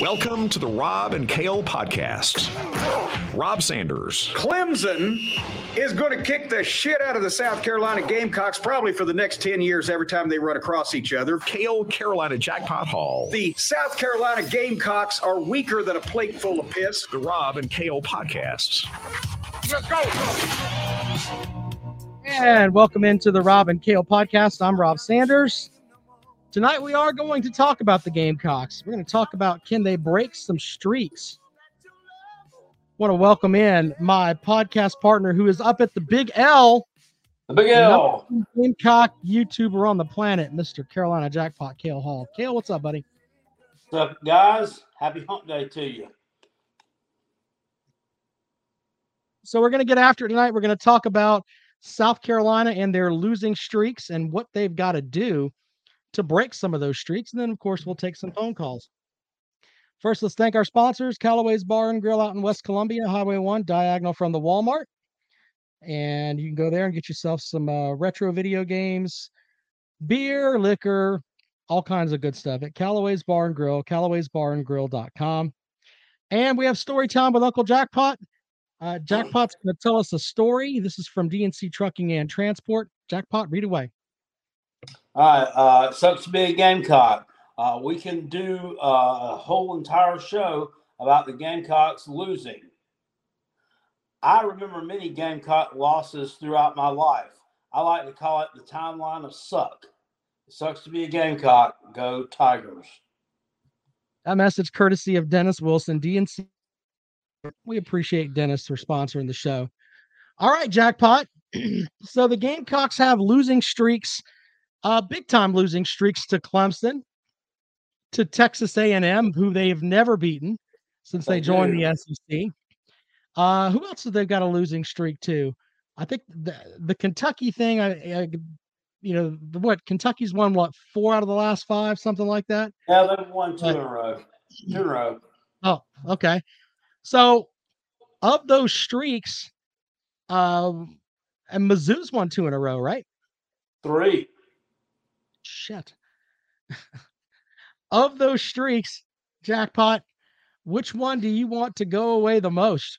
Welcome to the Rob and Kale podcast. Rob Sanders. Clemson is going to kick the shit out of the South Carolina Gamecocks probably for the next 10 years every time they run across each other. Kale Carolina Jackpot Hall. The South Carolina Gamecocks are weaker than a plate full of piss. The Rob and Kale podcasts. Let's go. And welcome into the Rob and Kale podcast. I'm Rob Sanders. Tonight we are going to talk about the Gamecocks. We're going to talk about can they break some streaks. Want to welcome in my podcast partner who is up at the Big L. The Big L. Gamecock YouTuber on the planet, Mr. Carolina Jackpot Kale Hall. Kale, what's up, buddy? What's up, guys? Happy hump day to you. So we're going to get after it tonight. We're going to talk about South Carolina and their losing streaks and what they've got to do to break some of those streaks. And then, of course, we'll take some phone calls. First, let's thank our sponsors Callaway's Bar and Grill out in West Columbia, Highway 1, diagonal from the Walmart. And you can go there and get yourself some uh, retro video games, beer, liquor, all kinds of good stuff at Callaway's Bar and Grill, Callaway'sBarandGrill.com. And we have story time with Uncle Jackpot. Uh, Jackpot's going to tell us a story. This is from DNC Trucking and Transport. Jackpot, read away. All right. Uh, sucks to be a Gamecock. Uh, we can do uh, a whole entire show about the Gamecocks losing. I remember many Gamecock losses throughout my life. I like to call it the timeline of suck. It sucks to be a Gamecock. Go Tigers. That message courtesy of Dennis Wilson, DNC. We appreciate Dennis for sponsoring the show. All right, Jackpot. so the Gamecocks have losing streaks uh, big time losing streaks to Clemson, to Texas A&M, who they've never beaten since they joined the SEC. Uh, who else have they got a losing streak to? I think the the Kentucky thing. I, I you know, the, what Kentucky's won what four out of the last five, something like that. Yeah, they've won two in a row. Two in a row. Oh, okay. So, of those streaks, um, and Mizzou's won two in a row, right? Three shit. of those streaks, jackpot, which one do you want to go away the most?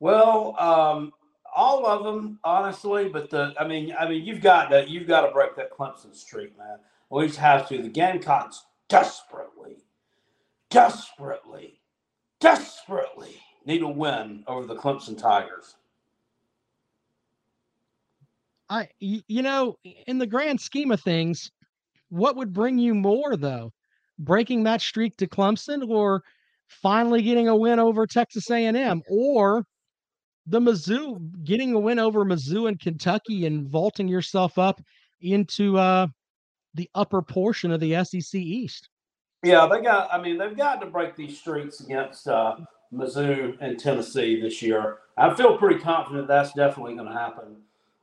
Well, um, all of them, honestly. But the, I mean, I mean, you've got to, you've got to break that Clemson streak, man. We just have to. The Gamecocks desperately, desperately, desperately need a win over the Clemson Tigers. I, you know, in the grand scheme of things, what would bring you more though? Breaking that streak to Clemson or finally getting a win over Texas A&M or the Mizzou getting a win over Mizzou and Kentucky and vaulting yourself up into uh the upper portion of the SEC East. Yeah, they got I mean they've got to break these streaks against uh Mizzou and Tennessee this year. I feel pretty confident that's definitely going to happen.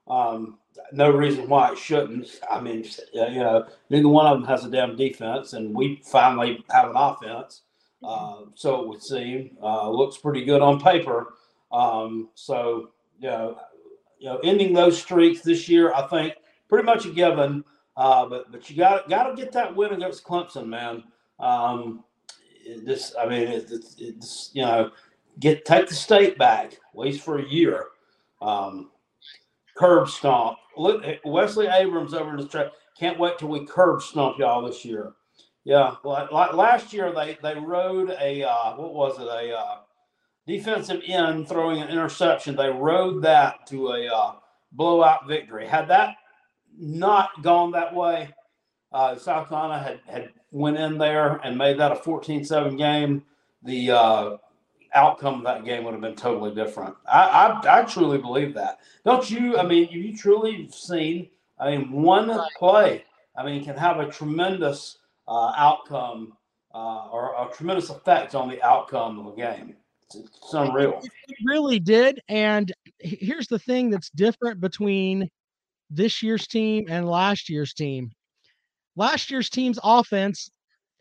Um, no reason why it shouldn't. I mean, you know, neither one of them has a damn defense, and we finally have an offense. Uh, so it would seem uh, looks pretty good on paper. Um, so you know, you know, ending those streaks this year, I think pretty much a given. Uh, but but you got got to get that win against Clemson, man. Um, this, I mean, it's, it's, it's, you know, get take the state back at least for a year. Um, curb stomp. Look, Wesley Abrams over in the track. Can't wait till we curb stomp y'all this year. Yeah, like, last year they they rode a uh, what was it a uh, defensive end throwing an interception. They rode that to a uh, blowout victory. Had that not gone that way, uh, South Carolina had had went in there and made that a 14-7 game. The uh, outcome of that game would have been totally different. I, I, I truly believe that. Don't you? I mean, you truly seen. I mean, one play, I mean, can have a tremendous uh, outcome uh, or a tremendous effect on the outcome of a game. It's, it's unreal. It really did. And here's the thing that's different between this year's team and last year's team. Last year's team's offense.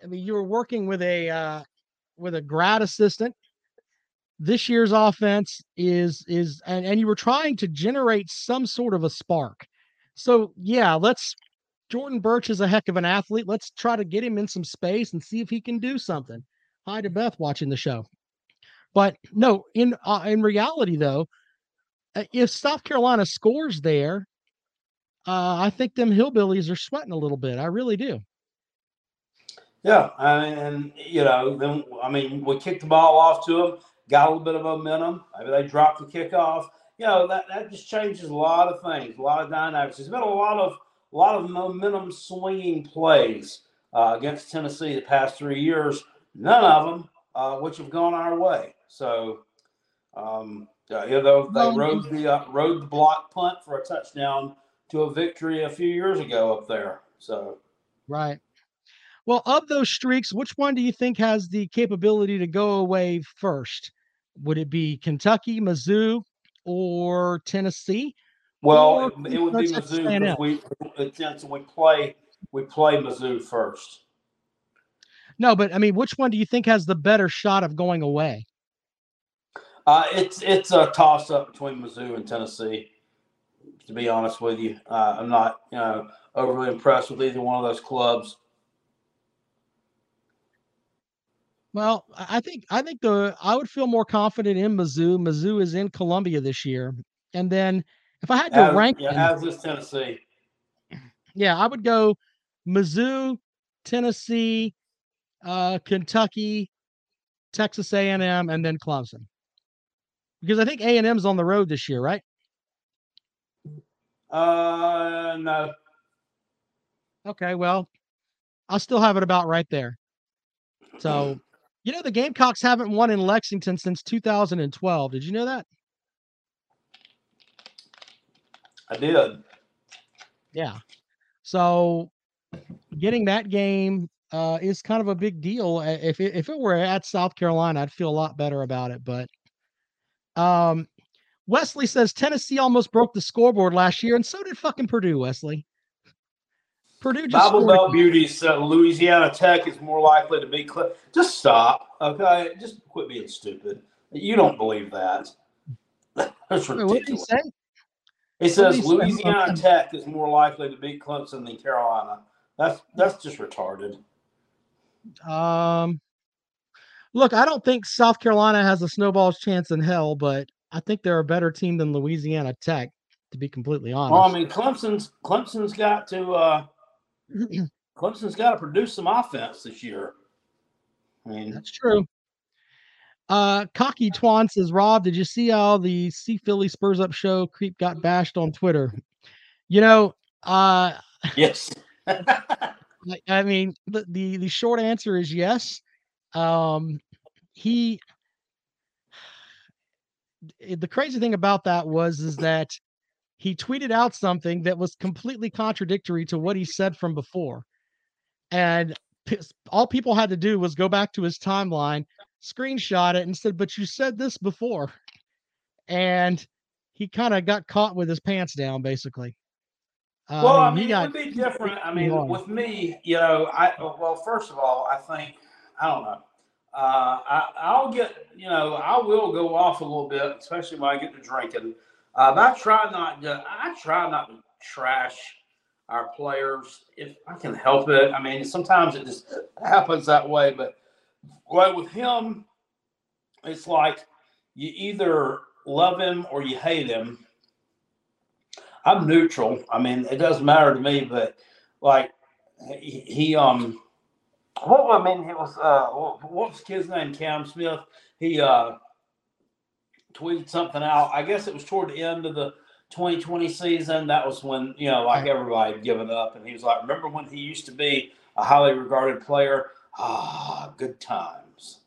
I mean, you were working with a uh, with a grad assistant this year's offense is is and, and you were trying to generate some sort of a spark. So yeah, let's Jordan Burch is a heck of an athlete. Let's try to get him in some space and see if he can do something. Hi to Beth watching the show. But no, in uh, in reality though, uh, if South Carolina scores there, uh, I think them hillbillies are sweating a little bit. I really do. Yeah, and you know, then I mean, we kicked the ball off to them, got a little bit of momentum. Maybe they dropped the kickoff. You know, that that just changes a lot of things, a lot of dynamics. There's been a lot of a lot of momentum swinging plays uh, against Tennessee the past three years. None of them uh, which have gone our way. So, um, uh, you know, they rode the uh, rode the block punt for a touchdown to a victory a few years ago up there. So, right. Well, of those streaks, which one do you think has the capability to go away first? Would it be Kentucky, Mizzou, or Tennessee? Well, or it, it, would be Mizzou we since we play we play Mizzou first. No, but I mean, which one do you think has the better shot of going away? Uh, it's it's a toss up between Mizzou and Tennessee. To be honest with you, uh, I'm not you know overly impressed with either one of those clubs. Well, I think I think the I would feel more confident in Mizzou. Mizzou is in Columbia this year, and then if I had to as, rank, yeah, as is Tennessee. Yeah, I would go Mizzou, Tennessee, uh, Kentucky, Texas A&M, and then Clemson. Because I think A&M's on the road this year, right? Uh, no. Okay, well, I'll still have it about right there. So, you know, the Gamecocks haven't won in Lexington since 2012. Did you know that? I did. Yeah. So, getting that game uh, is kind of a big deal. If it, if it were at South Carolina, I'd feel a lot better about it. But um, Wesley says Tennessee almost broke the scoreboard last year, and so did fucking Purdue. Wesley. Purdue just Bible Belt Beauties. Uh, Louisiana Tech is more likely to be. Cl- just stop, okay? Just quit being stupid. You don't believe that. That's ridiculous. What did he say? It says Louisiana Tech is more likely to beat Clemson than Carolina. That's that's just retarded. Um, look, I don't think South Carolina has a snowball's chance in hell, but I think they're a better team than Louisiana Tech, to be completely honest. Well, I mean, Clemson's Clemson's got to uh, Clemson's got to produce some offense this year. I mean, that's true. Uh, Cocky Twan says, Rob, did you see how the See Philly Spurs Up show creep got bashed on Twitter? You know, uh, yes. I mean, the, the the short answer is yes. Um, he. The crazy thing about that was is that he tweeted out something that was completely contradictory to what he said from before, and all people had to do was go back to his timeline, screenshot it, and said, "But you said this before," and he kind of got caught with his pants down, basically. Well, I mean, got, it would be different. I mean, with me, you know, I well, first of all, I think I don't know. Uh, I, I'll get, you know, I will go off a little bit, especially when I get to drinking. But I try not to. I try not to trash our players if I can help it. I mean, sometimes it just happens that way. But well, with him, it's like you either love him or you hate him I'm neutral. I mean, it doesn't matter to me, but like he, he um what I mean, it was uh what was his name? Cam Smith. He uh tweeted something out. I guess it was toward the end of the 2020 season. That was when you know, like everybody had given up, and he was like, "Remember when he used to be a highly regarded player? Ah, good times."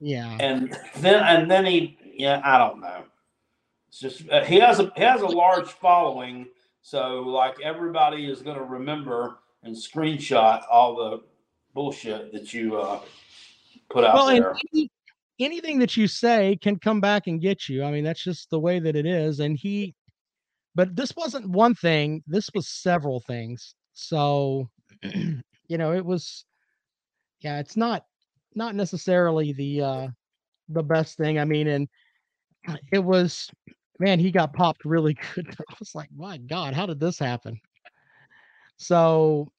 Yeah. And then and then he, yeah, I don't know. It's just uh, he has a he has a large following, so like everybody is going to remember and screenshot all the bullshit that you uh, put out well, there. Any, anything that you say can come back and get you. I mean, that's just the way that it is. And he, but this wasn't one thing. This was several things. So, you know, it was, yeah, it's not not necessarily the uh the best thing. I mean, and it was man, he got popped really good. I was like, my God, how did this happen? So,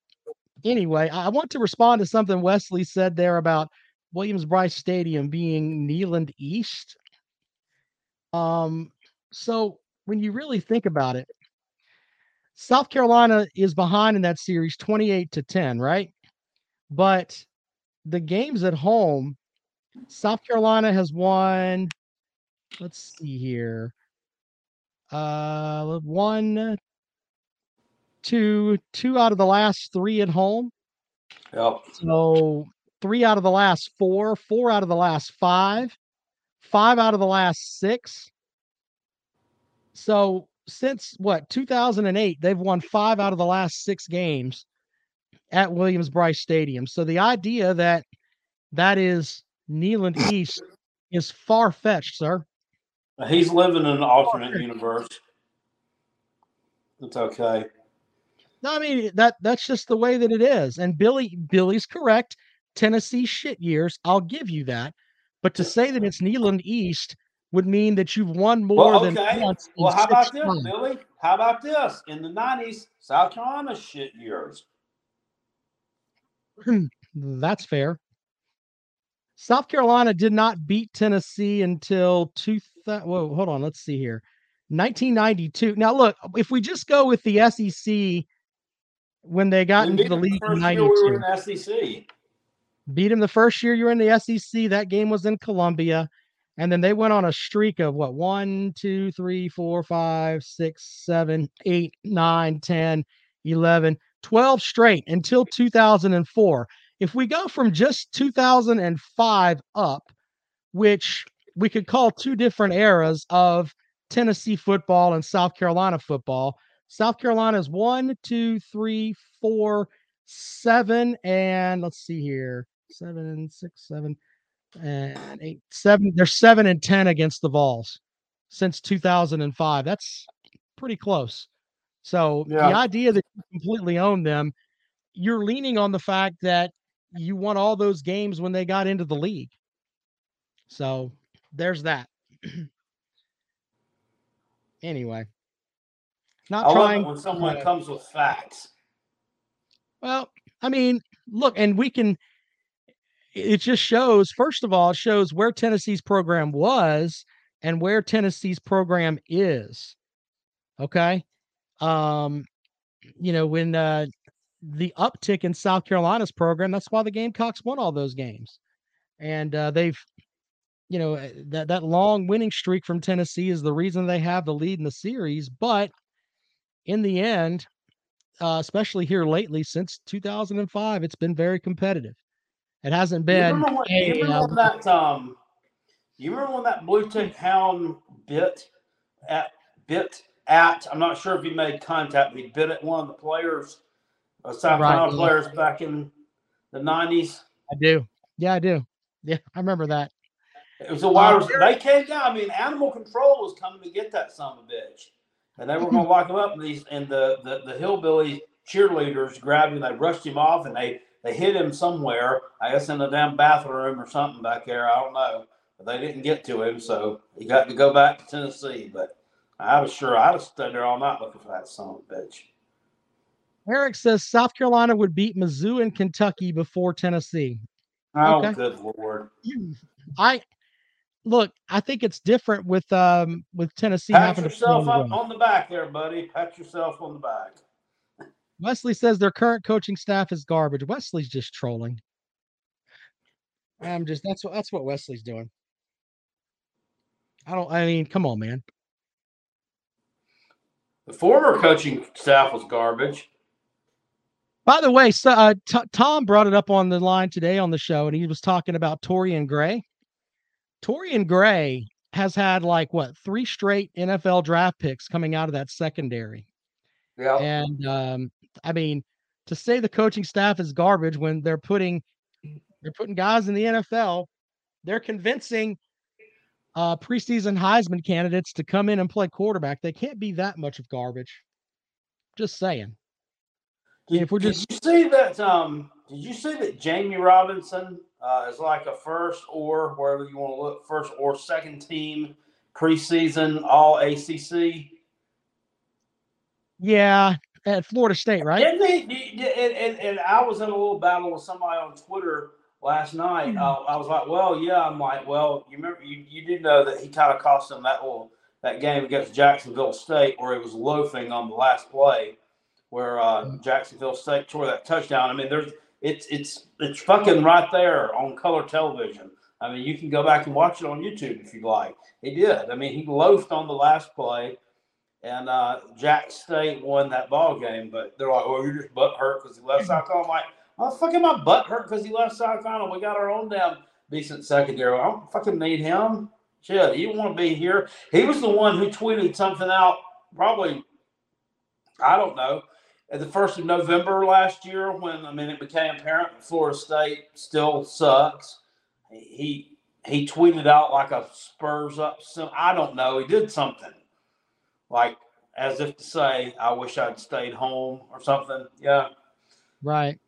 anyway, I want to respond to something Wesley said there about Williams Brice Stadium being Neyland East. Um, so when you really think about it, South Carolina is behind in that series 28 to 10, right? But the games at home, South Carolina has won. Let's see here. Uh, one, two, two out of the last three at home. Yep. So three out of the last four, four out of the last five, five out of the last six. So since what 2008, they've won five out of the last six games at Williams Brice Stadium. So the idea that that is Neyland East is far fetched, sir. Uh, he's living in an alternate universe. It's okay. No, I mean that that's just the way that it is. And Billy Billy's correct. Tennessee shit years, I'll give you that. But to say that it's Neyland East would mean that you've won more Well, than once. Well, how about this, times. Billy? How about this? In the '90s, South Carolina shit years. Hmm, that's fair. South Carolina did not beat Tennessee until two. Th- Whoa, hold on. Let's see here. 1992. Now, look, if we just go with the SEC when they got into the league in 92, we were in the SEC. Beat him the first year you were in the SEC. That game was in Columbia. And then they went on a streak of what? One, two, three, four, five, six, seven, eight, nine, 10, 11, 12 straight until 2004. If we go from just 2005 up, which we could call two different eras of Tennessee football and South Carolina football, South Carolina is one, two, three, four, seven, and let's see here seven, six, seven, and six, seven and eight, seven. They're seven and 10 against the Vols since 2005. That's pretty close. So Yeah. the idea that you completely own them, you're leaning on the fact that you won all those games when they got into the league. So there's that. anyway, not I trying. when someone uh, comes with facts. Well, I mean, look, and we can. It just shows. First of all, it shows where Tennessee's program was and where Tennessee's program is. Okay, um, you know when uh, the uptick in South Carolina's program, that's why the Gamecocks won all those games, and uh, they've, you know, uh, that that long winning streak from Tennessee is the reason they have the lead in the series. But in the end, uh, especially here lately since 2005, it's been very competitive. It hasn't You been. remember, when, you remember uh, when that um, you remember when that blue tick hound bit at bit at? I'm not sure if he made contact, but he bit at one of the players, uh, South Right, Carolina yeah. players back in the '90s. I do. Yeah, I do. Yeah, I remember that. It was a wide. Receiver. they came down. I mean, animal control was coming to get that son of a bitch, and they were going to lock him up. And these and the the, the hillbilly cheerleaders grabbed him. They rushed him off, and they they hit him somewhere. I guess in the damn bathroom or something back there. I don't know, but they didn't get to him, so he got to go back to Tennessee. But I was sure I'd have stood there all night looking for that son of a bitch. Eric says South Carolina would beat Mizzou and Kentucky before Tennessee. Oh, Okay. good lord! I look. I think it's different with um with Tennessee Pat having to play yourself up on the back there, buddy. Pat yourself on the back. Wesley says their current coaching staff is garbage. Wesley's just trolling. I'm just that's what that's what Wesley's doing. I don't. I mean, come on, man. The former coaching staff was garbage. By the way, so, uh, T- Tom brought it up on the line today on the show, and he was talking about Torrian Gray. Torrian Gray has had like what three straight NFL draft picks coming out of that secondary, Yeah. and um, I mean, to say the coaching staff is garbage when they're putting they're putting guys in the NFL, they're convincing uh, preseason Heisman candidates to come in and play quarterback. They can't be that much of garbage. Just saying. Did, if we're just did you see that? Um, did you see that Jammie Robinson uh, is like a first or wherever you want to look, first or second team preseason All ACC? Yeah, at Florida State, right? Did- did- And, and, and I was in a little battle with somebody on Twitter last night. Uh, I was like, well, yeah. I'm like, well, you remember you, you do know that he kind of cost them that little that game against Jacksonville State where he was loafing on the last play, where uh, Jacksonville State tore that touchdown. I mean, there's it's it's it's fucking right there on color television. I mean, you can go back and watch it on YouTube if you like. He did. I mean, he loafed on the last play, and uh, Jack State won that ball game. But they're like, "Oh, you're just butt hurt because he left South Carolina." I'm like, "Oh, fucking my butt hurt because he left South Carolina. We got our own damn decent secondary. I don't fucking need him. Shit, you want to be here? He was the one who tweeted something out. Probably, I don't know, at the first of November last year when I mean it became apparent Florida State still sucks. He he tweeted out like a Spurs up. I don't know. He did something like as if to say, "I wish I'd stayed home" or something. Yeah. Right.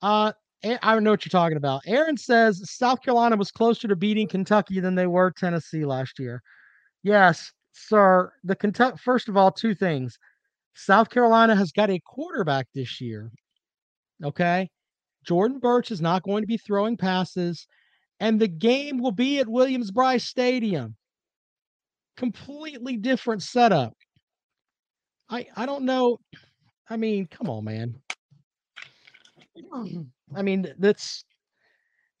Uh, I know what you're talking about. Aaron says South Carolina was closer to beating Kentucky than they were Tennessee last year. Yes, sir. The Kentucky. First of all, two things. South Carolina has got a quarterback this year. Okay. Jordan Burch is not going to be throwing passes, and the game will be at Williams-Brice Stadium. Completely different setup. I I don't know. I mean, come on, man. I mean, that's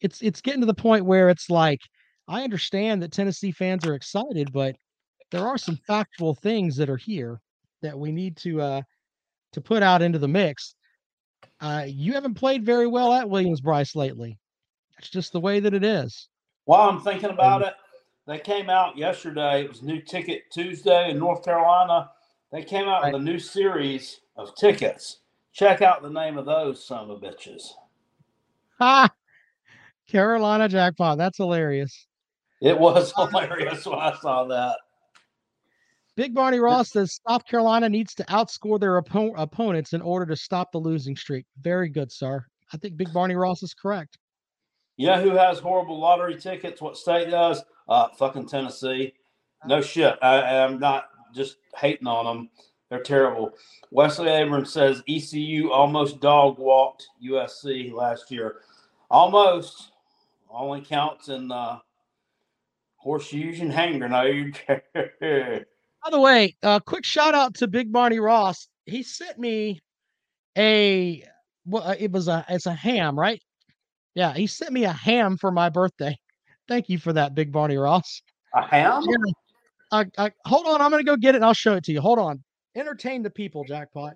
it's it's getting to the point where it's like I understand that Tennessee fans are excited, but there are some factual things that are here that we need to uh to put out into the mix. Uh you haven't played very well at Williams Brice lately. That's just the way that it is. While I'm thinking about it, they came out yesterday. It was New Ticket Tuesday in North Carolina. They came out right. with a new series of tickets. Check out the name of those son of bitches. Ha! Carolina jackpot. That's hilarious. It was hilarious when I saw that. Big Barney Ross says South Carolina needs to outscore their oppo- opponents in order to stop the losing streak. Very good, sir. I think Big Barney Ross is correct. Yeah, who has horrible lottery tickets? What state does? Uh, fucking Tennessee. No shit. I, I'm not just hating on them. They're terrible. Wesley Abrams says ECU almost dog walked USC last year. Almost. Only counts in uh, horseshoes and hand grenade. By the way, a uh, quick shout out to Big Barney Ross. He sent me a well, it was a it's a ham, right? Yeah, he sent me a ham for my birthday. Thank you for that, Big Barney Ross. A ham? Yeah. Uh, uh, hold on, I'm gonna go get it I'll show it to you. Hold on. Entertain the people, jackpot.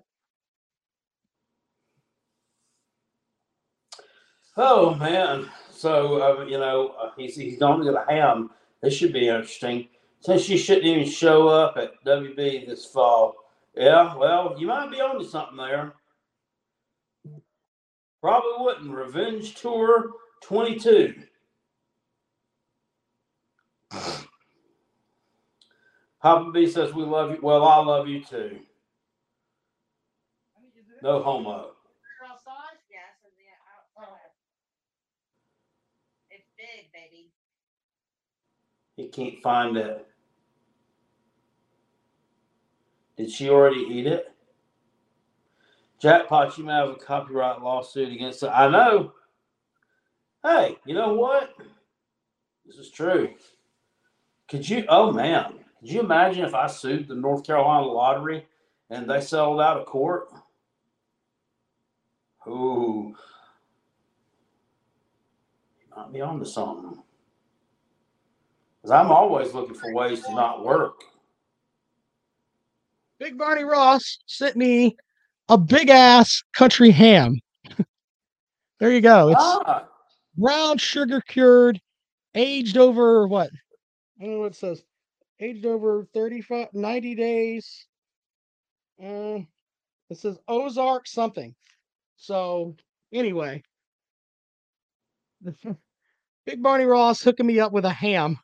Oh man, so uh, you know uh, he's he's going to get a ham. This should be interesting. Since you shouldn't even show up at WB this fall. Yeah, well, you might be onto something there. Probably wouldn't. Revenge Tour 22. Papa B says we love you. Well, I love you too. No homo. It's big, baby. He can't find it. Did she already eat it? Jackpot, you may have a copyright lawsuit against it. I know. Hey, you know what? This is true. Could you? Oh man, could you imagine if I sued the North Carolina Lottery and they settled out of court? Ooh, might be onto something. Because I'm always looking for ways to not work. Big Barney Ross sent me a big ass country ham. there you go. It's ah. brown sugar cured, aged over what? I don't know what it says. Aged over 35, 90 days. Uh, it says Ozark something. So anyway, Big Barney Ross hooking me up with a ham.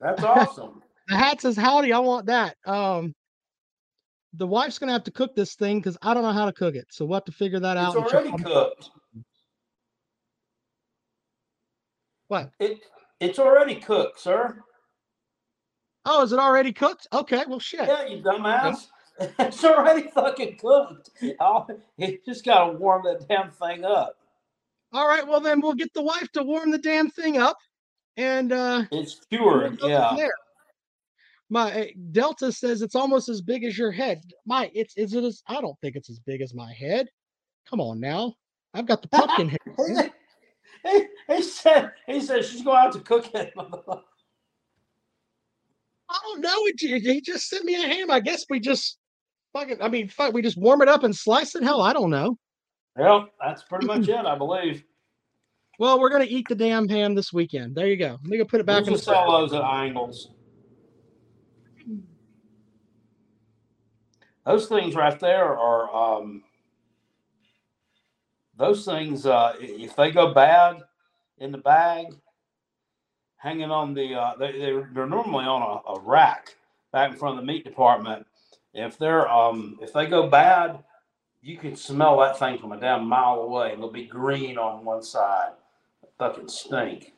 That's awesome. the hat says howdy. I want that. Um, the wife's gonna have to cook this thing because I don't know how to cook it. So we'll have to figure that out. It's already cooked. What? It it's already cooked, sir. Oh, is it already cooked? Okay, well shit. Yeah, you dumbass. it's already fucking cooked. Oh, you just gotta warm that damn thing up. All right, well then we'll get the wife to warm the damn thing up, and uh, It's cured. Yeah. there. My uh, Delta says it's almost as big as your head. My, it's is it as I don't think it's as big as my head. Come on now, I've got the pumpkin head. he, he said he said she's going out to cook it. I don't know. It, he he just sent me a ham. I guess we just fucking. I mean, fuck. We just warm it up and slice it. Hell, I don't know. well, that's pretty much it, I believe. Well, we're gonna eat the damn ham this weekend. There you go. Let me go put it back in the those at angles. Those things right there are um, those things. Uh, if they go bad in the bag, hanging on the uh, they, they're, they're normally on a, a rack back in front of the meat department. If they're um, if they go bad, you can smell that thing from a damn mile away. It'll be green on one side. Fucking stink.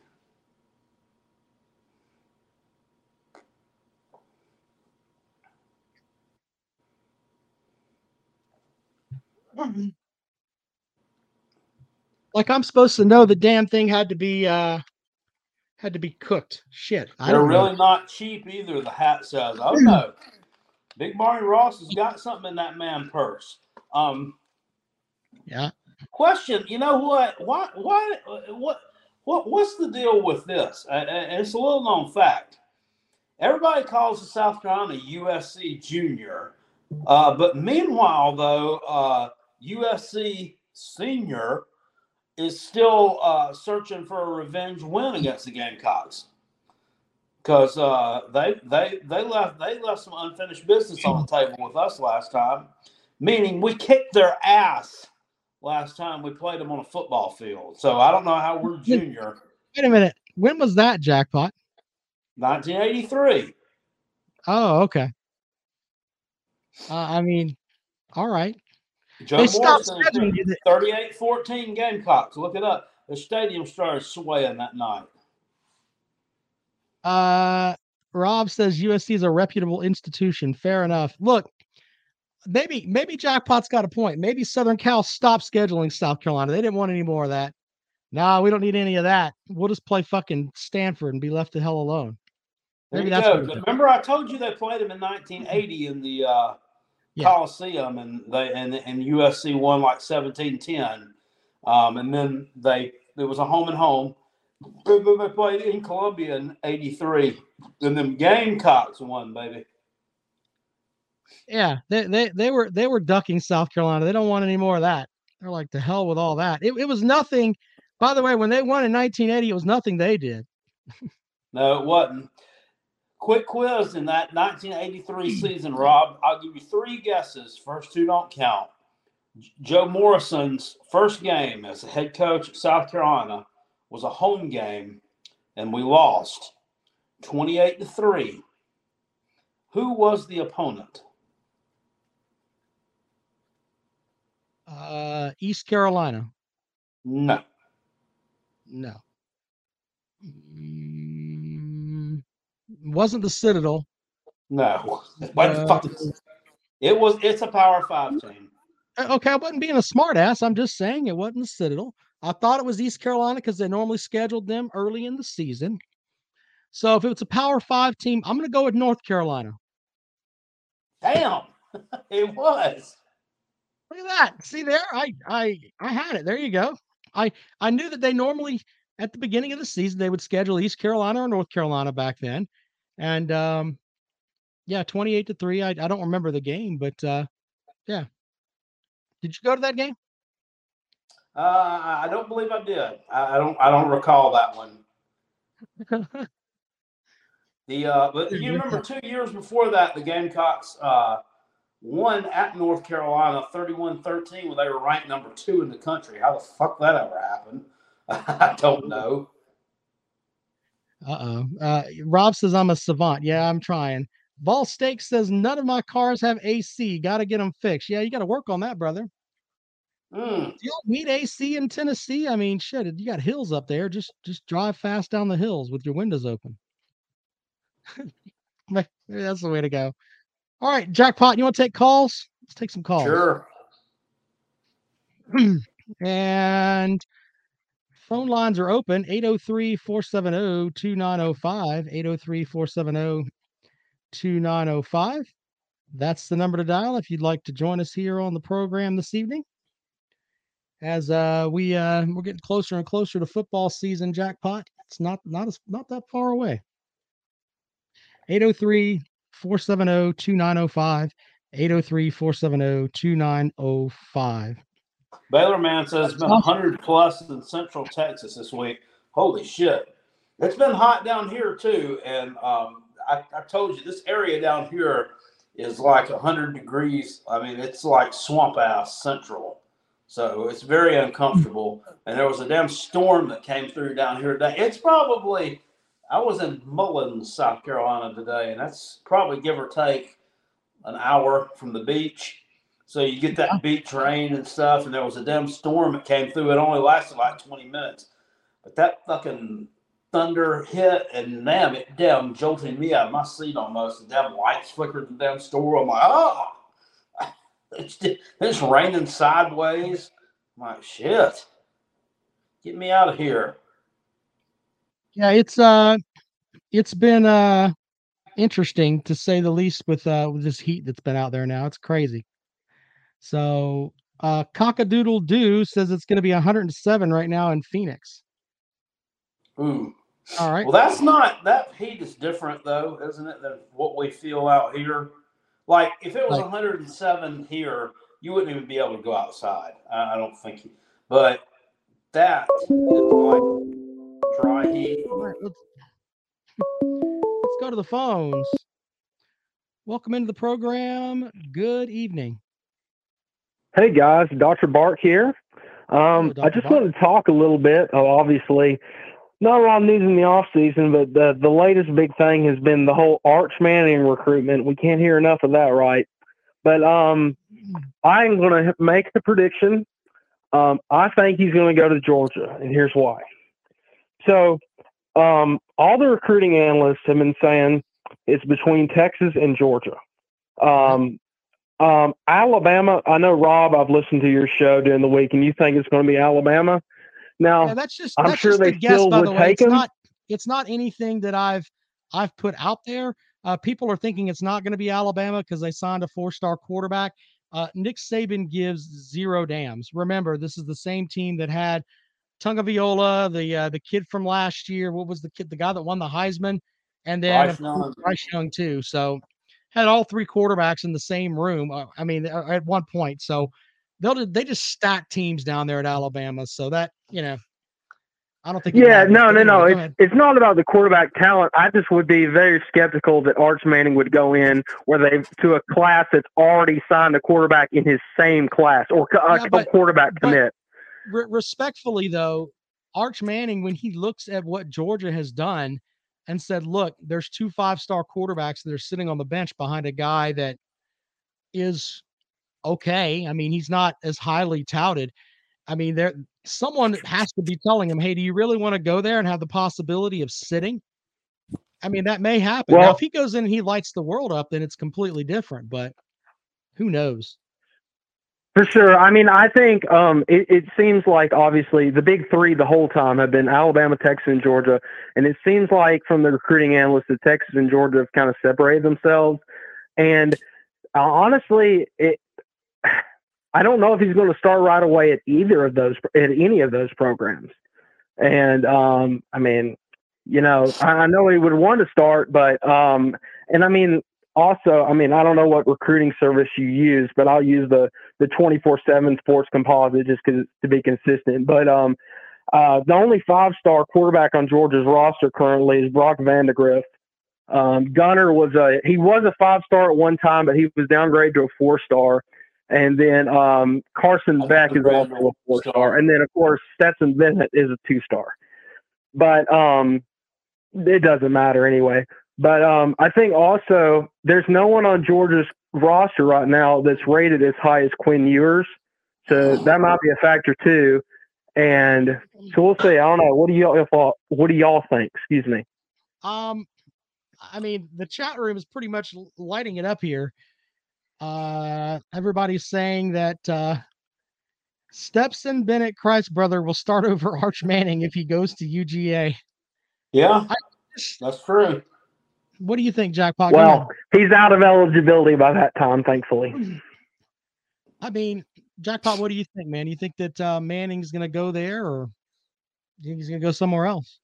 Like I'm supposed to know the damn thing had to be uh had to be cooked. Shit. I They're don't know. really not cheap either. The hat says, "Oh no, Big Barney Ross has got something in that man purse." Um, Yeah. question: You know what? Why? Why? What? What? What's the deal with this? Uh, it's a little known fact. Everybody calls the South Carolina USC Junior, uh, but meanwhile, though, uh, USC Senior is still uh, searching for a revenge win against the Gamecocks because uh, they they they left they left some unfinished business on the table with us last time, meaning we kicked their ass last time we played them on a football field. So I don't know how we're junior. Wait a minute. When was that jackpot? 1983. Oh, okay. Uh, I mean, all right. Joe they stopped scheduling you. 38 14 Gamecocks. Look it up. The stadium started swaying that night. Uh, Rob says USC is a reputable institution. Fair enough. Look, maybe maybe Jackpot's got a point. Maybe Southern Cal stopped scheduling South Carolina. They didn't want any more of that. Nah, we don't need any of that. We'll just play fucking Stanford and be left the hell alone. There Maybe you that's go. what it is. Remember, I told you they played them in 1980 in the uh, Yeah. Coliseum, and they and, and USC won like 17-10. Um, and then they it was a home and home. Then they played in Columbia in '83, and them Gamecocks won, baby. Yeah, they, they they were they were ducking South Carolina. They don't want any more of that. They're like the hell with all that. It, it was nothing. By the way, when they won in 1980, it was nothing they did. No, it wasn't. Quick quiz in that 1983 season, Rob. I'll give you three guesses. First two don't count. J- Joe Morrison's first game as the head coach at South Carolina was a home game, and we lost 28 to 3. Who was the opponent? Uh, East Carolina. No. No. Mm, wasn't the Citadel. No. What the Uh, fuck? It was it's a power five team. Uh, Okay, I wasn't being a smartass. I'm just saying it wasn't the Citadel. I thought it was East Carolina because they normally scheduled them early in the season. So if it's a Power Five team, I'm going to go with North Carolina. Damn. it was. Look at that. See there? I I I had it. There you go. I I knew that they normally at the beginning of the season they would schedule East Carolina or North Carolina back then. And um yeah, 28 to 3. I I don't remember the game, but uh yeah. Did you go to that game? Uh, I don't believe I did. I, I don't. I don't recall that one. The uh, but you remember two years before that, the Gamecocks uh, won at North Carolina 31-13 when they were ranked number two in the country. How the fuck that ever happened? I don't know. Uh-oh. Uh Rob says I'm a savant. Yeah, I'm trying. Vol Steak says none of my cars have AC. Got to get them fixed. Yeah, you got to work on that, brother. Mm, Do y'all need AC in Tennessee? I mean, shit, you got hills up there. Just just drive fast down the hills with your windows open. Maybe That's the way to go. All right, jackpot. You want to take calls? Let's take some calls. sure. And phone lines are open 803 470 2905. 803 470 2905. That's the number to dial if you'd like to join us here on the program this evening. As uh, we uh, we're getting closer and closer to football season jackpot. It's not not as, not that far away. 803 470 2905. 803 470 2905. Baylor man says it's been 100 plus in Central Texas this week. Holy shit! It's been hot down here too, and um, I, I told you this area down here is like 100 degrees. I mean, it's like swamp ass Central, so it's very uncomfortable. And there was a damn storm that came through down here today. It's probably I was in Mullins, South Carolina today, and that's probably give or take an hour from the beach. So you get that beach rain and stuff, and there was a damn storm that came through. It only lasted like 20 minutes. But that fucking thunder hit and damn it damn jolting me out of my seat almost. The damn lights flickered the damn store. I'm like, oh it's, it's raining sideways. I'm like, shit. Get me out of here. Yeah, it's uh it's been uh interesting to say the least with uh with this heat that's been out there now. It's crazy. So uh Cockadoodle Doo says it's gonna be 107 right now in Phoenix. Ooh. All right. Well, that's not that heat is different though, isn't it, than what we feel out here? Like if it was Like- 107 here, you wouldn't even be able to go outside. I, I don't think. You, but that is like dry heat. All right, let's, let's go to the phones. Welcome into the program. Good evening. Hey guys, Dr. Bark here. Um, Hello, I just Bark. wanted to talk a little bit. Uh, obviously, not a lot of news in the off season, but the the latest big thing has been the whole Arch Manning recruitment. We can't hear enough of that, right? But um, I'm going to make the prediction. Um, I think he's going to go to Georgia, and here's why. So, um, all the recruiting analysts have been saying it's between Texas and Georgia. Um, um, Alabama, I know Rob, I've listened to your show during the week, and you think it's going to be Alabama. Now, Yeah, that's just I'm that's sure just a they guess, still by would the way. take It's him. not it's not anything that I've I've put out there. Uh, people are thinking it's not going to be Alabama because they signed a four-star quarterback. Uh, Nick Saban gives zero damns. Remember, this is the same team that had Tua Tagovailoa, the uh, the kid from last year. What was the kid? The guy that won the Heisman, and then Bryce of course, Young. Bryce Young too. So had all three quarterbacks in the same room. Uh, I mean, uh, at one point. So they'll they just stack teams down there at Alabama. So that you know, I don't think. yeah, no, no, no. It's it's not about the quarterback talent. I just would be very skeptical that Arch Manning would go in where they to a class that's already signed a quarterback in his same class or a Yeah, but- quarterback commit. Re- respectfully though, Arch Manning, when he looks at what Georgia has done and said, look, there's two five-star quarterbacks that are sitting on the bench behind a guy that is okay. I mean, he's not as highly touted. I mean, there someone has to be telling him, hey, do you really want to go there and have the possibility of sitting? I mean, that may happen. now, if he goes in and he lights the world up, then it's completely different. But who knows? For sure. I mean, I think um, it, it seems like obviously the big three the whole time have been Alabama, Texas, and Georgia. And it seems like from the recruiting analysts that Texas and Georgia have kind of separated themselves. And uh, honestly, it, I don't know if he's going to start right away at either of those, at any of those programs. And um, I mean, you know, I, know he would want to start, but um, and I mean, also, I mean, I don't know what recruiting service you use, but I'll use the the 24/7 Sports Composite just because to be consistent. But um, uh, the only five-star quarterback on Georgia's roster currently is Brock Vandagriff. Um, Gunner was a he was a five-star at one time, but he was downgraded to a four-star. And then um, Carson Beck is also a four-star, star. and then of course Stetson Bennett is a two-star. But um, it doesn't matter anyway. But um, I think also there's no one on Georgia's roster right now that's rated as high as Quinn Ewers, so that might be a factor too. And so we'll see. I don't know. What do y'all thought? What do y'all think? Excuse me. Um, I mean, the chat room is pretty much lighting it up here. Uh, everybody's saying that uh, Stetson Bennett Christ brother will start over Arch Manning if he goes to UGA. Yeah, that's true. What do you think, Jackpot? Well, he's out of eligibility by that time, thankfully. I mean, Jackpot, what do you think, man? You think that uh, Manning's going to go there, or you think he's going to go somewhere else?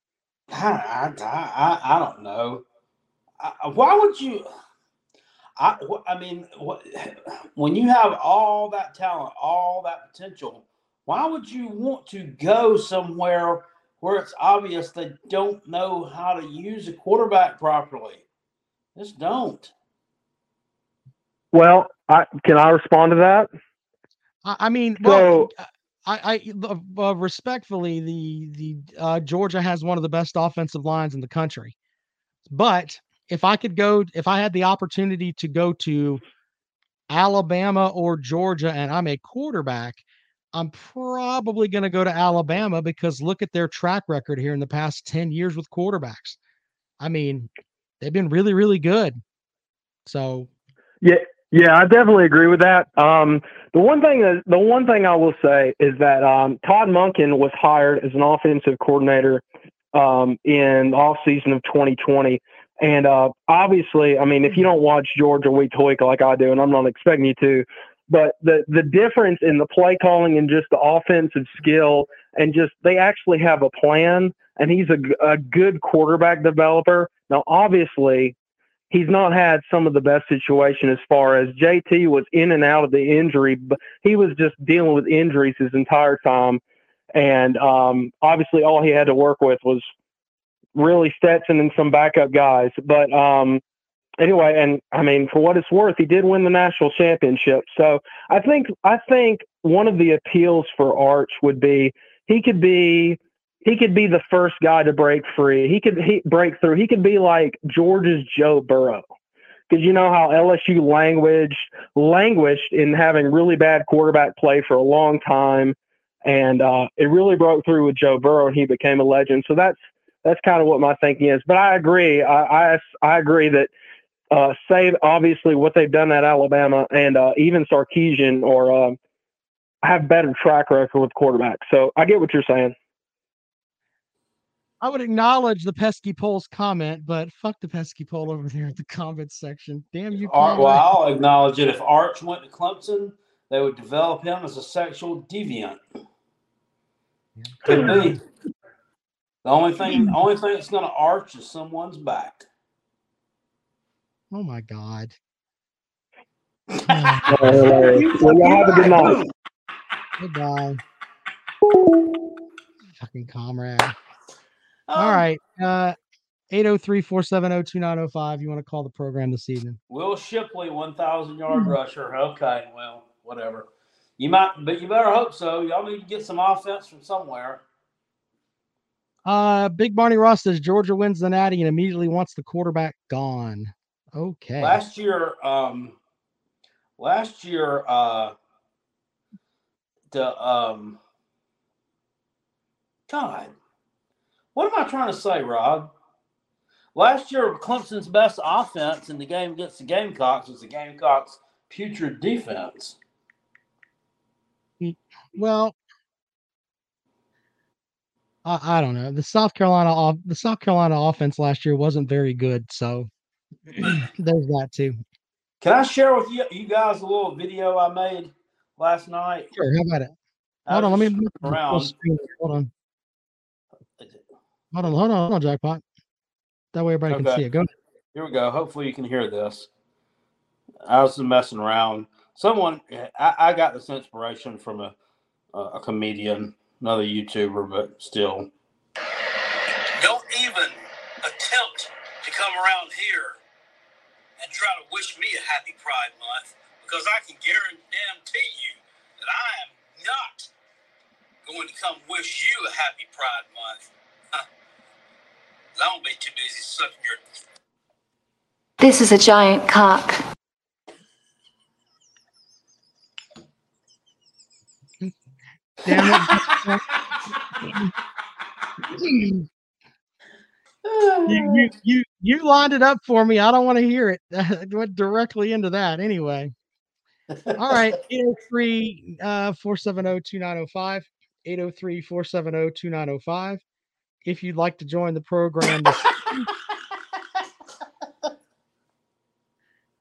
I, I, I, I don't know. I, why would you? I, I mean, what, when you have all that talent, all that potential, why would you want to go somewhere where it's obvious they don't know how to use a quarterback properly? Just don't. Well, I, can I respond to that? I, I mean, well, So- I, I uh, respectfully, the the uh, Georgia has one of the best offensive lines in the country, but if I could go, if I had the opportunity to go to Alabama or Georgia, and I'm a quarterback, I'm probably going to go to Alabama because look at their track record here in the past ten years with quarterbacks. I mean, they've been really, really good. So Yeah, yeah, I definitely agree with that. Um, the one thing that the one thing I will say is that um, Todd Monken was hired as an offensive coordinator um, in off season of 2020, and uh, obviously, I mean, if you don't watch Georgia week to week like I do, and I'm not expecting you to, but the the difference in the play calling and just the offensive skill and just they actually have a plan, and he's a, a good quarterback developer. Now, obviously, he's not had some of the best situation as far as JT was in and out of the injury, but he was just dealing with injuries his entire time. And um, obviously, all he had to work with was really Stetson and some backup guys. But um, anyway, and I mean, for what it's worth, he did win the national championship. So I think I think one of the appeals for Arch would be he could be he could be the first guy to break free. He could he break through. He could be like Georgia's Joe Burrow. Because you know how LSU languaged languished in having really bad quarterback play for a long time, and uh, it really broke through with Joe Burrow, and he became a legend. So that's that's kind of what my thinking is. But I agree. I I, I agree that uh, say obviously what they've done at Alabama and uh, even Sarkisian or uh, have better track record with quarterbacks. So I get what you're saying. I would acknowledge the pesky polls comment, but fuck the pesky poll over there at the comments section. Damn you! Ar- Conrad. well, I'll acknowledge it. If Arch went to Clemson, they would develop him as a sexual deviant. Could be. The only thing, the only thing that's going to arch is someone's back. Oh my god. well, you have a good night. Goodbye. Fucking comrade. All Um, right. Uh 803-470-2905. You want to call the program this evening. Will Shipley, one thousand yard rusher. Okay, well, whatever. You might, but you better hope so. Y'all need to get some offense from somewhere. Uh Big Barney Ross says Georgia wins the natty and immediately wants the quarterback gone. Okay. Last year, um, last year, uh, the um, God, what am I trying to say, Rob? Last year, Clemson's best offense in the game against the Gamecocks was the Gamecocks' putrid defense. Well, I, I don't know. The South Carolina off the South Carolina offense last year wasn't very good, so there's that too. Can I share with you, you guys a little video I made last night? Sure, how about it? I Hold on, let me just look at the full around. Hold on. Hold on, hold on, hold on, jackpot. That way everybody can see it. Go ahead. Here we go. Hopefully you can hear this. I was just messing around. Someone, I, I got this inspiration from a, a, a comedian, another YouTuber, but still. Don't even attempt to come around here and try to wish me a happy Pride Month because I can guarantee you that I am not going to come wish you a happy Pride Month. Huh. I won't be too busy sucking your This is a giant cock. Damn it. you, you you you lined it up for me. I don't want to hear it. I went directly into that anyway. All right, 803 uh 470 2905. 803 470 2905. If you'd like to join the program, this-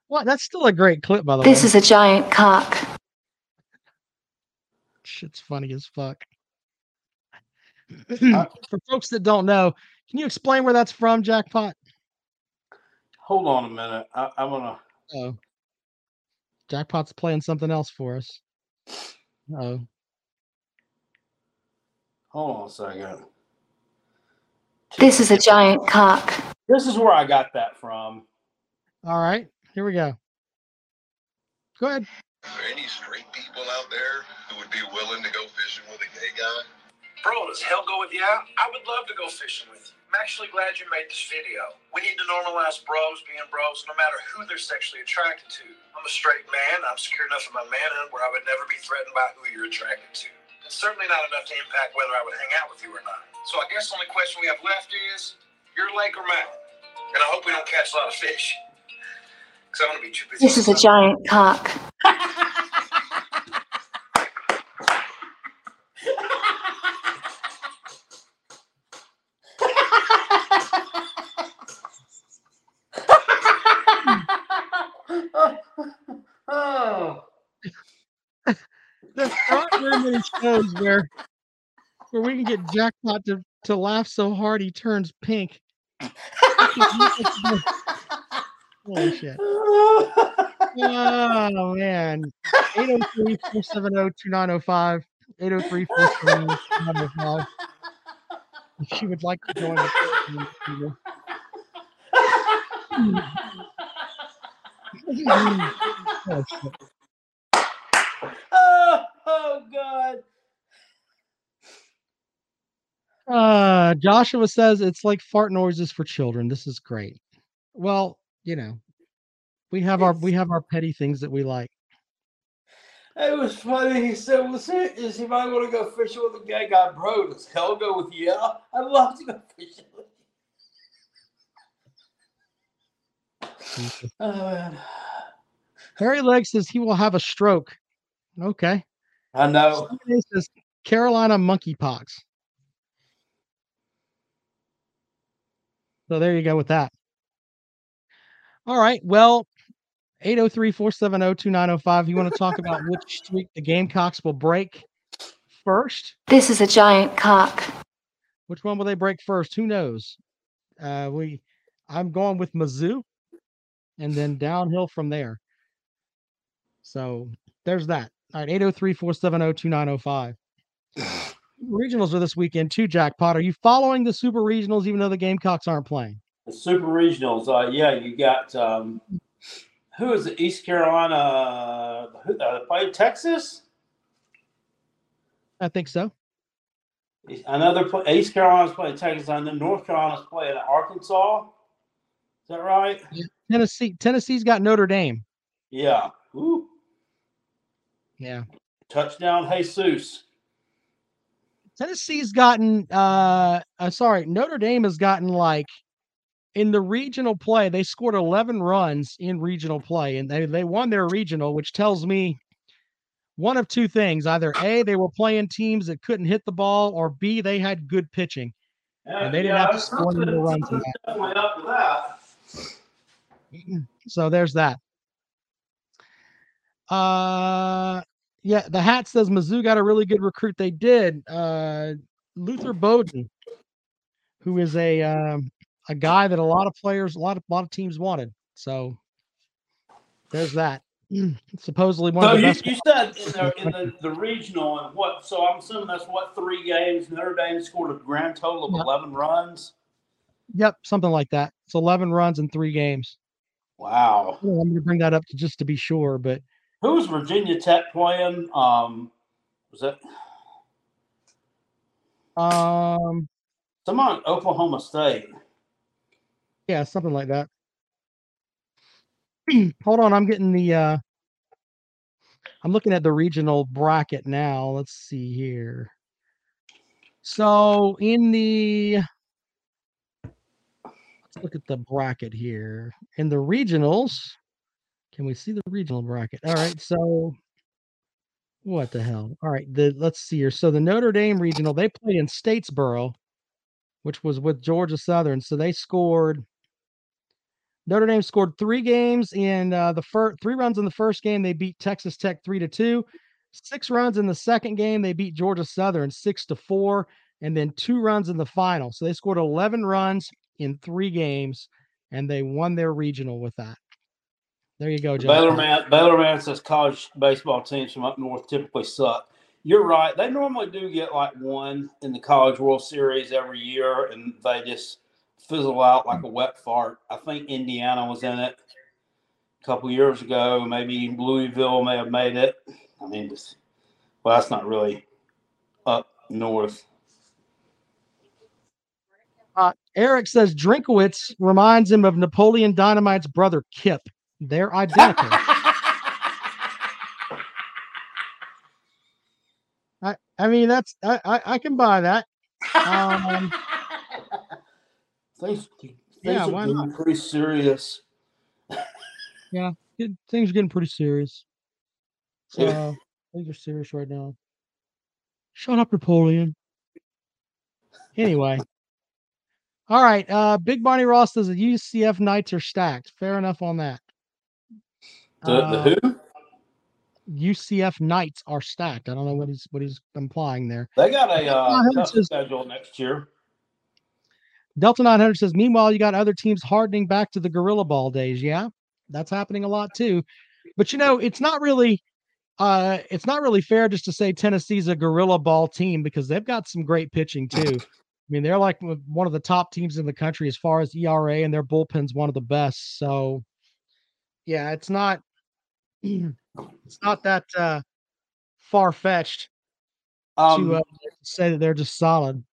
what? That's still a great clip, by the This way. This is a giant cock. Shit's funny as fuck. For folks that don't know, can you explain where that's from, Jackpot? Hold on a minute. I, I'm gonna. Oh, Jackpot's playing something else for us. Oh, Hold on a second. This is a giant cock. This is where I got that from. all right. Here we go. Go ahead. Are there any straight people out there who would be willing to go fishing with a gay guy? Bro, does hell go with you? I would love to go fishing with you. I'm actually glad you made this video. We need to normalize bros being bros no matter who they're sexually attracted to. I'm a straight man. I'm secure enough in my manhood where I would never be threatened by who you're attracted to. It's certainly not enough to impact whether I would hang out with you or not. So I guess the only question we have left is your lake or mine? And I hope we don't catch a lot of fish. Because I'm going to be too busy. This is a giant cock. oh. There aren't many shows where where we can get Jackpot to, to laugh so hard he turns pink. Holy shit. Oh man. 803 470 2905. 803 470 2905. If you would like to join Peter. Oh, shit. Oh, God. Uh, Joshua says it's like fart noises for children. This is great. Well, you know, we have our we have our petty things that we like. It was funny. He said, "Was it? Is he might want to go fishing with a gay guy, bro? Does hell go with you? I'd love to go fishing with you." Oh man, Harry Leg says he will have a stroke. Okay. I know. Somebody says Carolina monkeypox. So there you go with that. All right. Well, 803 470 2905. You want to talk about which streak the Gamecocks will break first? This is a giant cock. Which one will they break first? Who knows? Uh, we, I'm going with Mizzou, and then downhill from there. So there's that. All right, 803 470 2905. Regionals are this weekend too, Jackpot. Are you following the Super Regionals even though the Gamecocks aren't playing? The Super Regionals. Uh, yeah, you got um, who is it? East Carolina. Who uh, played Texas? I think so. Another East Carolina's playing Texas. and know North Carolina's playing Arkansas. Is that right? Tennessee Tennessee's got Notre Dame. Yeah. Yeah. Touchdown, Jesus. Tennessee's gotten uh, uh sorry, Notre Dame has gotten like in the regional play, they scored 11 runs in regional play and they they won their regional, which tells me one of two things. Either A, they were playing teams that couldn't hit the ball, or B, they had good pitching. And they didn't have to score any runs. Definitely up that. So there's that. Uh yeah, the hat says Mizzou got a really good recruit. They did. Uh Luther Burden, who is a um, a guy that a lot of players, a lot of a lot of teams wanted. So there's that. Supposedly one So of the you, best. you said in the, in the, the regional and what? So I'm assuming that's what three games. Notre Dame scored a grand total of Yeah. 11 runs. Yep, something like that. It's 11 runs in three games. Wow. I'm going to bring that up to just to be sure, but Who was Virginia Tech playing? Um, was that um, someone Oklahoma State? yeah, something like that. Hold on, I'm getting the uh I'm looking at the regional bracket now. Let's see here. So in the let's look at the bracket here. In the regionals, Can we see the regional bracket? All right, so what the hell? All right, the let's see here. So the Notre Dame regional, they played in Statesboro, which was with Georgia Southern. So they scored. Notre Dame scored three games in uh, the first three runs in the first game. They beat Texas Tech three to two. Six runs in the second game. They beat Georgia Southern six to four, and then two runs in the final. So they scored eleven runs in three games, and they won their regional with that. There you go, John. Baylor man, Baylor man says college baseball teams from up north typically suck. You're right. They normally do get like one in the College World Series every year, and they just fizzle out like a wet fart. I think Indiana was in it a couple years ago. Maybe Louisville may have made it. I mean, just, well, that's not really up north. Uh, Eric says Drinkwitz reminds him of Napoleon Dynamite's brother Kip. They're identical. I I mean that's I I, I can buy that. Um, things things Yeah, are getting pretty serious. yeah, things are getting pretty serious. Yeah. So things are serious right now. Shut up, Napoleon. Anyway. All right. Uh Big Bonnie Ross says the UCF Knights are stacked. Fair enough on that. The, Uh, the who? UCF Knights are stacked. I don't know what he's what he's implying there. They got a uh, tough says- schedule next year. Delta 900 says, meanwhile, you got other teams hardening back to the gorilla ball days. Yeah, that's happening a lot too. But you know, it's not really uh it's not really fair just to say Tennessee's a gorilla ball team because they've got some great pitching too. I mean, they're like one of the top teams in the country as far as ERA, and their bullpen's one of the best. So, yeah, it's not it's not that uh, far fetched Um, to uh, say that they're just solid.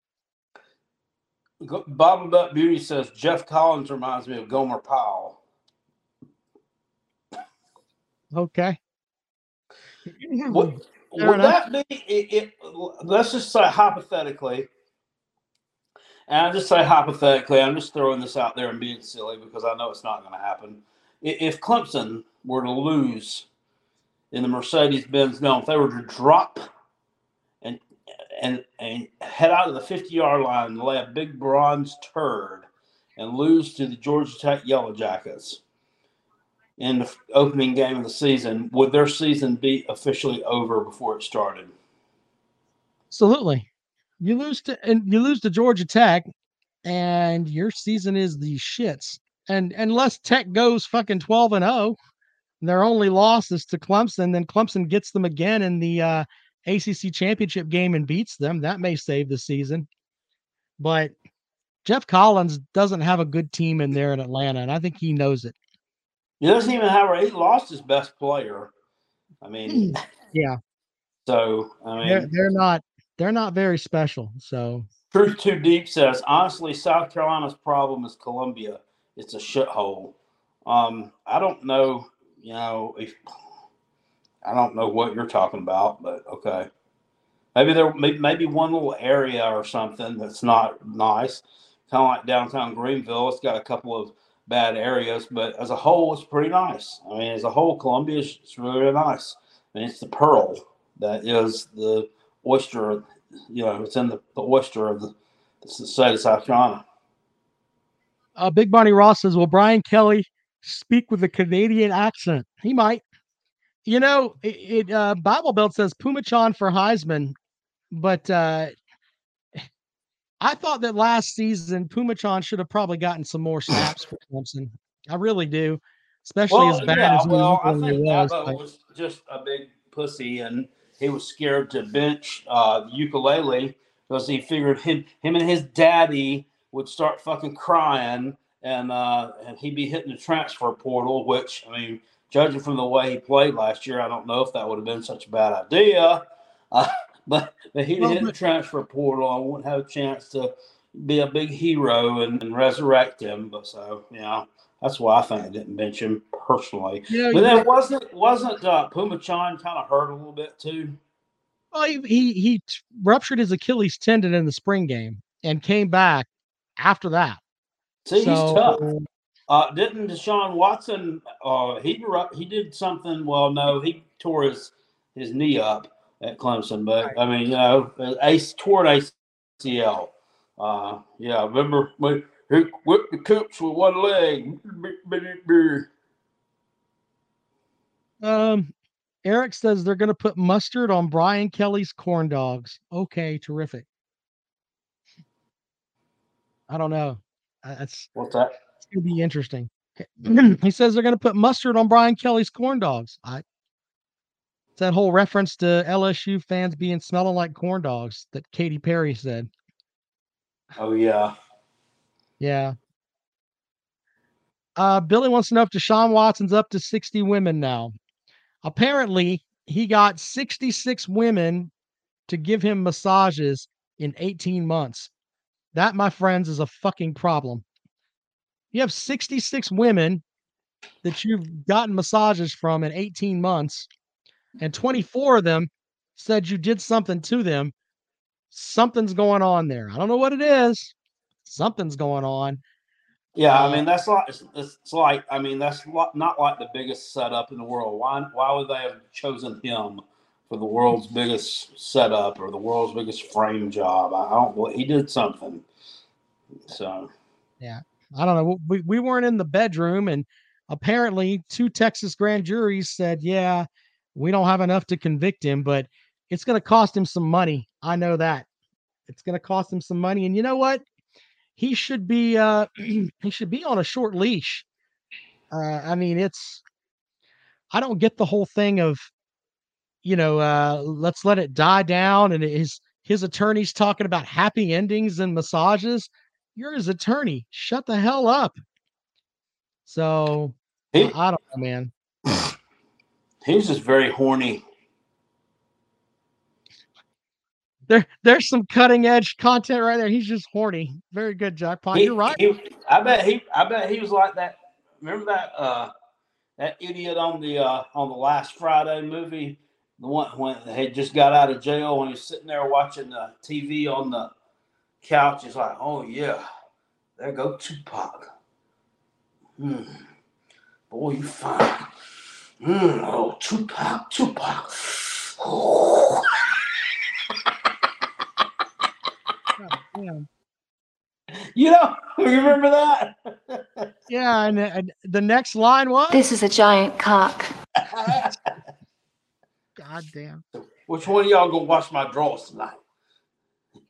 Bob and Beauty says Geoff Collins reminds me of Gomer Powell. Okay. Would, that be it, it? Let's just say hypothetically, and I just say hypothetically. I'm just throwing this out there and being silly because I know it's not going to happen. If Clemson were to lose in the Mercedes-Benz Dome, if they were to drop and and and head out of the 50-yard line and lay a big bronze turd and lose to the Georgia Tech Yellow Jackets in the opening game of the season, would their season be officially over before it started? Absolutely. You lose to and you lose to Georgia Tech, and your season is the shits. And unless Tech goes fucking twelve and zero, their only loss is to Clemson. Then Clemson gets them again in the uh, ACC championship game and beats them. That may save the season. But Geoff Collins doesn't have a good team in there in Atlanta, and I think he knows it. He doesn't even have. He lost his best player. I mean, Yeah, so I they're mean, they're not they're not very special. So Truth Too Deep says honestly, South Carolina's problem is Columbia. It's a shithole. Um, I don't know. You know, if I don't know what you're talking about, but okay. Maybe there, maybe, one little area or something that's not nice, kind of like downtown Greenville. It's got a couple of bad areas, but as a whole, it's pretty nice. I mean, as a whole, Columbia is really, really nice. I mean, it's the pearl that is the oyster. You know, it's in the, the oyster of the, the state of South Carolina. Uh, Big Bonnie Ross says, "Will Brian Kelly speak with a Canadian accent? He might. You know, it, it uh, Bible Belt says Phommachanh for Heisman, but uh, I thought that last season Phommachanh should have probably gotten some more snaps for Clemson. I really do, especially as bad yeah, as he well, I think was. But- was just a big pussy, and he was scared to bench uh, Uiagalelei because he figured him, him and his daddy would start fucking crying, and uh, and he'd be hitting the transfer portal. Which I mean, judging from the way he played last year, I don't know if that would have been such a bad idea. Uh, but but he'd Well, hit the transfer portal. I wouldn't have a chance to be a big hero and, and resurrect him. But so you know. That's why I think I didn't bench him personally. Know, But then wasn't wasn't uh, Phommachanh kind of hurt a little bit too? Well, he, he he ruptured his Achilles tendon in the spring game and came back after that. See, he's tough. Uh, didn't Deshaun Watson? Uh, he he did something. Well, no, he tore his his knee up at Clemson, but I mean, you know, ace tore an ACL. Uh, yeah, remember when he whipped the coops with one leg? Um, Eric says they're going to put mustard on Brian Kelly's corn dogs. Okay, terrific. I don't know. That's What's that? it's going to be interesting. he says they're going to put mustard on Brian Kelly's corn dogs. I it's that whole reference to LSU fans being smelling like corn dogs that Katy Perry said. Oh yeah. Yeah. Uh, Billy wants to know if Deshaun Watson's up to 60 women now. Apparently, he got 66 women to give him massages in 18 months. That, my friends, is a fucking problem. You have 66 women that you've gotten massages from in 18 months, and 24 of them said you did something to them. Something's going on there. I don't know what it is. Something's going on. Yeah, Uh, I mean that's like it's, it's like I mean that's not like the biggest setup in the world. Why why would they have chosen him for the world's biggest setup or the world's biggest frame job? I don't. well, He did something. So Yeah, I don't know. We, we weren't in the bedroom, and apparently, two Texas grand juries said, yeah, we don't have enough to convict him, but it's going to cost him some money. I know that. It's going to cost him some money. And you know what? He should be uh he should be on a short leash. Uh I mean, it's I don't get the whole thing of you know, uh let's let it die down and his his attorney's talking about happy endings and massages you're his attorney. Shut the hell up. So he I don't know, man. he's just very horny. There, there's some cutting edge content right there. He's just horny. Very good, Jackpot. He- You're right. he- I bet he I bet he was like that. Remember that uh that idiot on the uh on the last Friday movie, one when he just got out of jail when he's sitting there watching the TV on the couch. He's like, oh yeah, there go Tupac. Hmm. Boy, you fine. Hmm. Oh, Tupac, Tupac. Oh. yeah. You know, you remember that? Yeah, and, and the next line was This is a giant cock. God damn. Which one of y'all gonna wash my drawers tonight?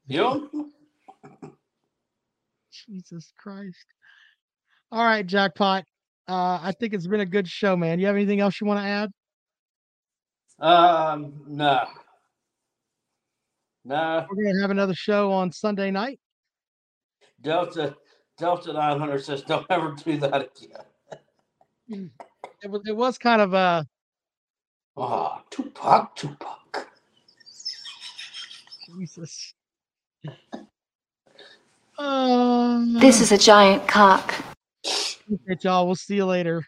You? know? Jesus Christ. All right, Jackpot. Uh, I think it's been a good show, man. You have anything else you want to add? Um, no. No. We're gonna have another show on Sunday night. Delta Delta 900 says don't ever do that again. It was it was kind of uh Oh, Tupac, Tupac. Jesus. Uh, This is a giant cock. appreciate y'all. We'll see you later.